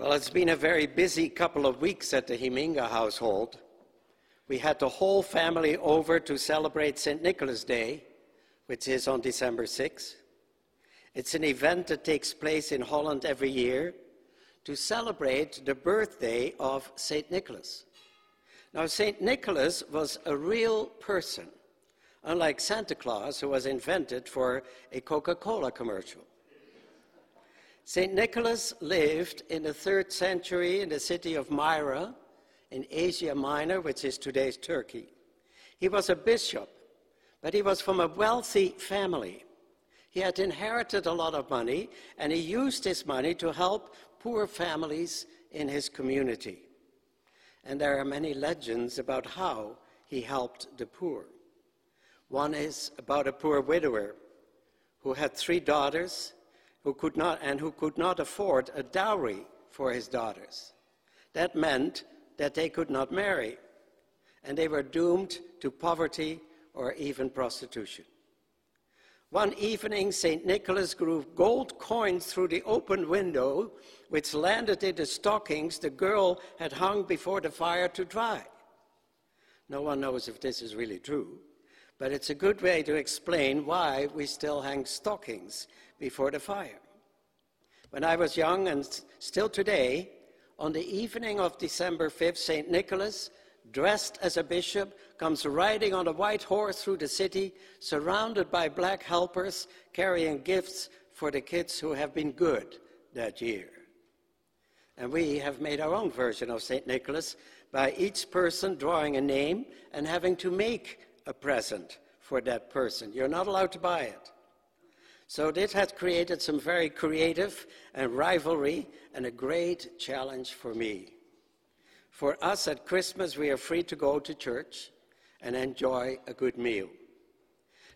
Well, it's been a very busy couple of weeks at the Hieminga household. We had the whole family over to celebrate St. Nicholas Day, which is on December 6th. It's an event that takes place in Holland every year to celebrate the birthday of St. Nicholas. Now, St. Nicholas was a real person, unlike Santa Claus, who was invented for a Coca Cola commercial. St. Nicholas lived in the third century in the city of Myra in Asia Minor, which is today's Turkey. He was a bishop, but he was from a wealthy family. He had inherited a lot of money, and he used his money to help poor families in his community. And there are many legends about how he helped the poor. One is about a poor widower who had three daughters who could not, and who could not afford a dowry for his daughters. That meant that they could not marry, and they were doomed to poverty or even prostitution. One evening, St. Nicholas grew gold coins through the open window, which landed in the stockings the girl had hung before the fire to dry. No one knows if this is really true, but it's a good way to explain why we still hang stockings before the fire. When I was young, and still today, on the evening of December 5th, St. Nicholas, dressed as a bishop, comes riding on a white horse through the city, surrounded by black helpers carrying gifts for the kids who have been good that year. And we have made our own version of St. Nicholas by each person drawing a name and having to make a present for that person. You're not allowed to buy it. So this has created some very creative and rivalry and a great challenge for me. For us at Christmas, we are free to go to church and enjoy a good meal.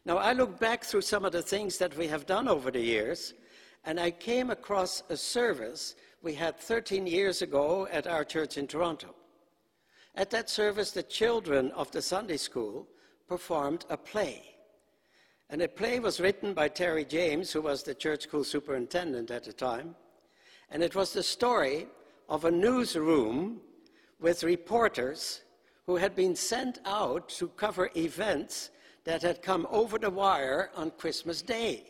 Now, I look back through some of the things that we have done over the years, and I came across a service we had 13 years ago at our church in Toronto. At that service, the children of the Sunday school performed a play. And the play was written by Terry James, who was the church school superintendent at the time. And it was the story of a newsroom with reporters who had been sent out to cover events that had come over the wire on Christmas Day.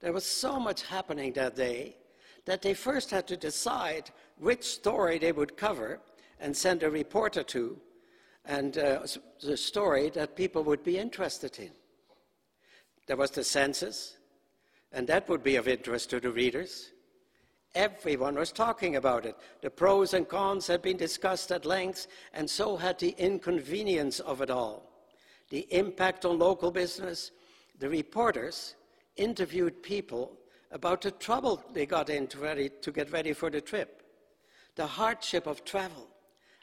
There was so much happening that day that they first had to decide which story they would cover and send a reporter to, and uh, the story that people would be interested in. There was the census, and that would be of interest to the readers. Everyone was talking about it. The pros and cons had been discussed at length, and so had the inconvenience of it all. The impact on local business. The reporters interviewed people about the trouble they got into ready, to get ready for the trip, the hardship of travel,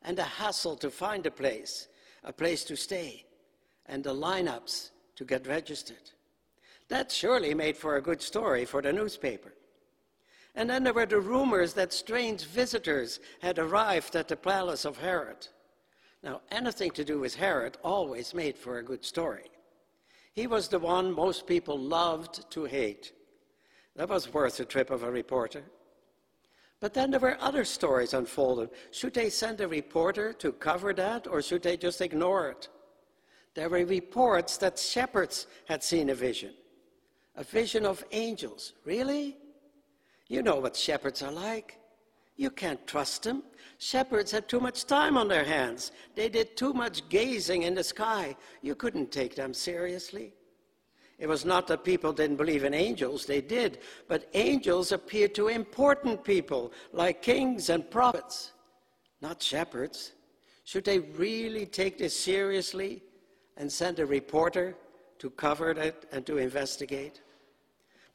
and the hassle to find a place, a place to stay, and the lineups to get registered. That surely made for a good story for the newspaper. And then there were the rumors that strange visitors had arrived at the palace of Herod. Now, anything to do with Herod always made for a good story. He was the one most people loved to hate. That was worth the trip of a reporter. But then there were other stories unfolded. Should they send a reporter to cover that, or should they just ignore it? There were reports that shepherds had seen a vision a vision of angels. Really? You know what shepherds are like. You can't trust them. Shepherds had too much time on their hands. They did too much gazing in the sky. You couldn't take them seriously. It was not that people didn't believe in angels, they did, but angels appeared to important people like kings and prophets, not shepherds. Should they really take this seriously and send a reporter to cover it and to investigate?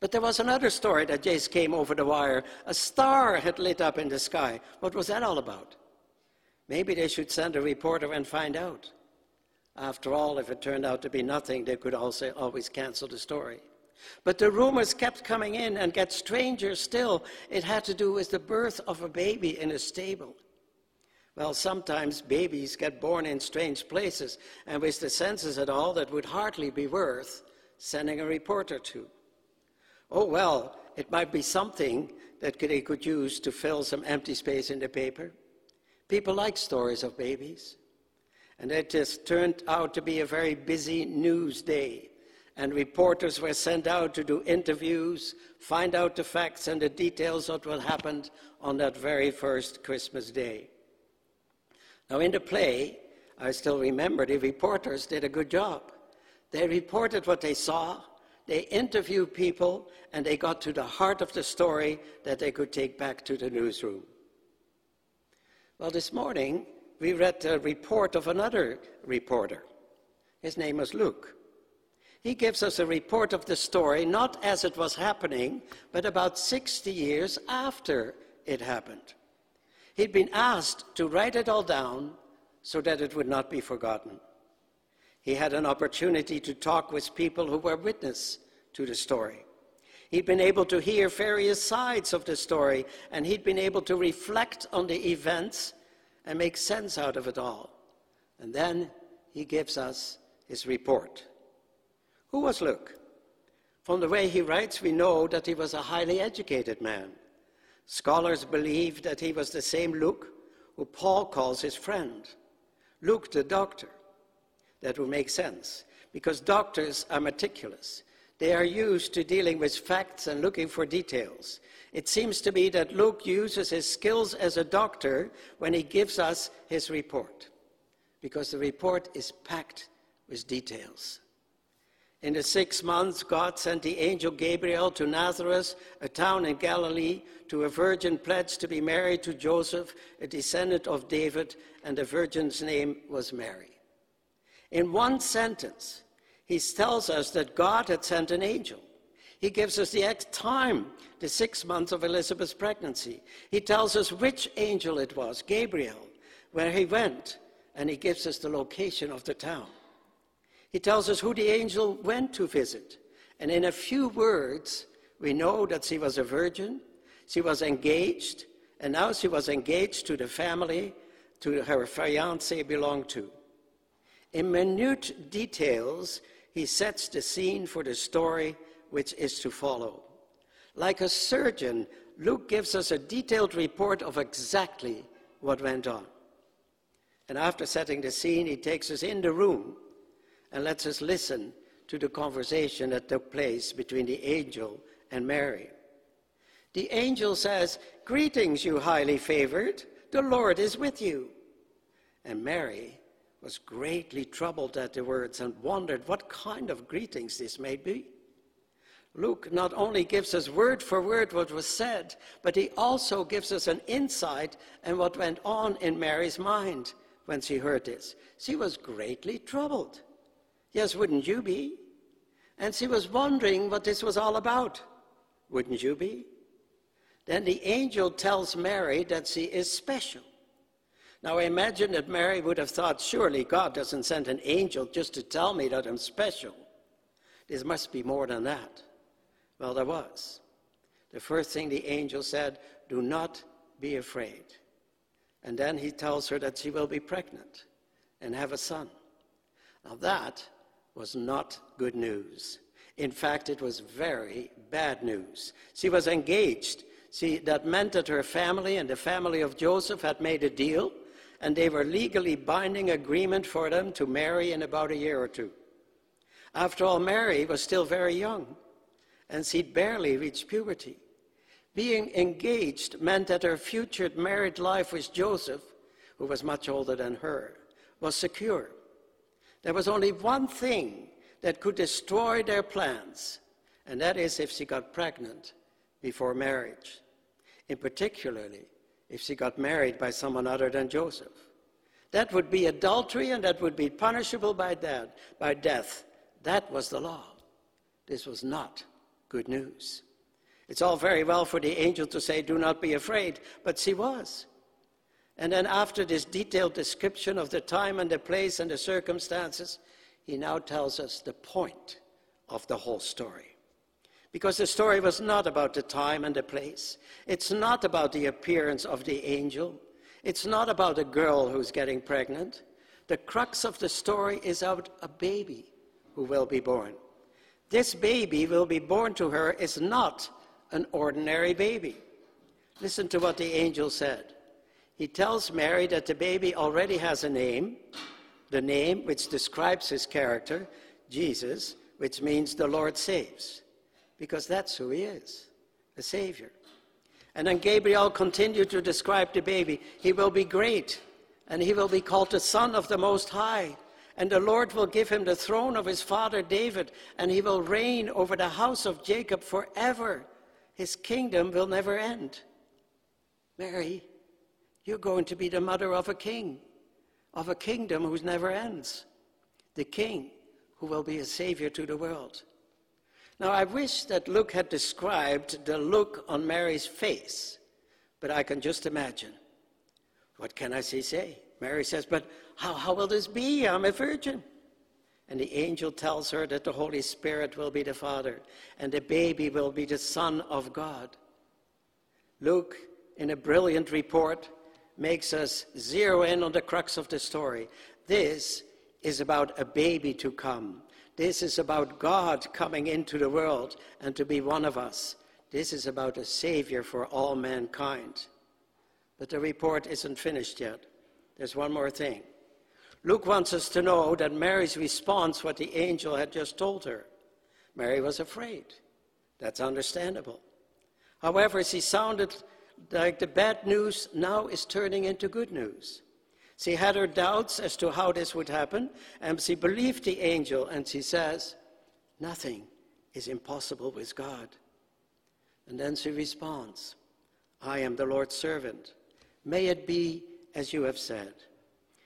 But there was another story that just came over the wire. A star had lit up in the sky. What was that all about? Maybe they should send a reporter and find out. After all, if it turned out to be nothing, they could also always cancel the story. But the rumors kept coming in and get stranger still. It had to do with the birth of a baby in a stable. Well, sometimes babies get born in strange places, and with the census at all, that would hardly be worth sending a reporter to. Oh, well, it might be something that they could use to fill some empty space in the paper. People like stories of babies. And it just turned out to be a very busy news day. And reporters were sent out to do interviews, find out the facts and the details of what happened on that very first Christmas day. Now, in the play, I still remember the reporters did a good job. They reported what they saw, they interviewed people, and they got to the heart of the story that they could take back to the newsroom. Well, this morning, we read a report of another reporter. His name was Luke. He gives us a report of the story, not as it was happening, but about 60 years after it happened. He'd been asked to write it all down so that it would not be forgotten. He had an opportunity to talk with people who were witness to the story. He'd been able to hear various sides of the story, and he'd been able to reflect on the events and make sense out of it all. And then he gives us his report. Who was Luke? From the way he writes, we know that he was a highly educated man. Scholars believe that he was the same Luke who Paul calls his friend, Luke the doctor. That would make sense, because doctors are meticulous. They are used to dealing with facts and looking for details. It seems to me that Luke uses his skills as a doctor when he gives us his report, because the report is packed with details. In the six months, God sent the angel Gabriel to Nazareth, a town in Galilee, to a virgin pledged to be married to Joseph, a descendant of David, and the virgin's name was Mary. In one sentence, he tells us that God had sent an angel. He gives us the time, the six months of Elizabeth's pregnancy. He tells us which angel it was, Gabriel, where he went, and he gives us the location of the town. He tells us who the angel went to visit. And in a few words, we know that she was a virgin, she was engaged, and now she was engaged to the family to her fiance belonged to. In minute details, he sets the scene for the story which is to follow. Like a surgeon, Luke gives us a detailed report of exactly what went on. And after setting the scene, he takes us in the room and lets us listen to the conversation that took place between the angel and Mary. The angel says, Greetings, you highly favored, the Lord is with you. And Mary was greatly troubled at the words and wondered what kind of greetings this may be. Luke not only gives us word for word what was said, but he also gives us an insight in what went on in Mary's mind when she heard this. She was greatly troubled. Yes, wouldn't you be? And she was wondering what this was all about. Wouldn't you be? Then the angel tells Mary that she is special. Now, I imagine that Mary would have thought, surely God doesn't send an angel just to tell me that I'm special. There must be more than that. Well, there was. The first thing the angel said, Do not be afraid. And then he tells her that she will be pregnant and have a son. Now, that was not good news. In fact, it was very bad news. She was engaged. See, that meant that her family and the family of Joseph had made a deal, and they were legally binding agreement for them to marry in about a year or two. After all, Mary was still very young, and she'd barely reached puberty. Being engaged meant that her future married life with Joseph, who was much older than her, was secure. There was only one thing that could destroy their plans, and that is if she got pregnant before marriage, in particularly if she got married by someone other than Joseph. That would be adultery and that would be punishable by death. By death. That was the law. This was not good news. It's all very well for the angel to say, Do not be afraid, but she was. And then, after this detailed description of the time and the place and the circumstances, he now tells us the point of the whole story. Because the story was not about the time and the place, it's not about the appearance of the angel, it's not about a girl who's getting pregnant. The crux of the story is about a baby who will be born. This baby will be born to her is not an ordinary baby. Listen to what the angel said. He tells Mary that the baby already has a name, the name which describes his character, Jesus, which means the Lord saves, because that's who he is, the Savior. And then Gabriel continued to describe the baby. He will be great, and he will be called the Son of the Most High. And the Lord will give him the throne of his father David, and he will reign over the house of Jacob forever. His kingdom will never end. Mary, you're going to be the mother of a king, of a kingdom whose never ends. The king who will be a savior to the world. Now, I wish that Luke had described the look on Mary's face, but I can just imagine. What can I say? Say, Mary says, But how, how will this be? I'm a virgin. And the angel tells her that the Holy Spirit will be the Father, and the baby will be the Son of God. Luke, in a brilliant report, makes us zero in on the crux of the story. This is about a baby to come. This is about God coming into the world and to be one of us. This is about a Savior for all mankind. But the report isn't finished yet. There's one more thing. Luke wants us to know that Mary's response, what the angel had just told her. Mary was afraid. That's understandable. However, she sounded like the bad news now is turning into good news. She had her doubts as to how this would happen, and she believed the angel, and she says, Nothing is impossible with God. And then she responds, I am the Lord's servant. May it be as you have said.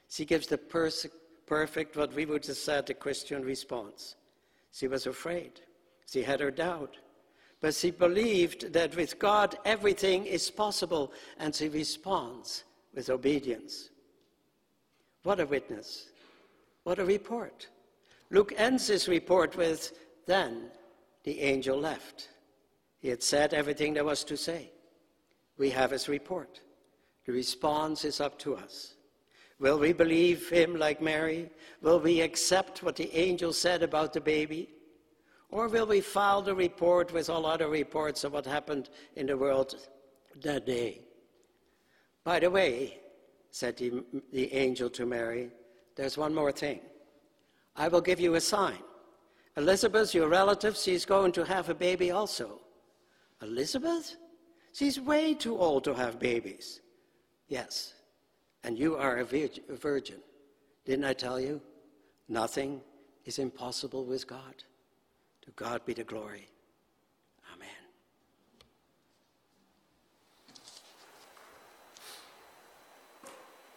She gives the pers- perfect, what we would have said, the Christian response. She was afraid. She had her doubt. But she believed that with God everything is possible, and she responds with obedience. What a witness! What a report. Luke ends his report with Then the angel left. He had said everything there was to say. We have his report. The response is up to us. Will we believe him like Mary? Will we accept what the angel said about the baby? Or will we file the report with all other reports of what happened in the world that day? By the way, said the, angel to Mary, there's one more thing. I will give you a sign. Elizabeth, your relative, she's going to have a baby also. Elizabeth? She's way too old to have babies. Yes, and you are a virgin. Didn't I tell you? Nothing is impossible with God. To God be the glory.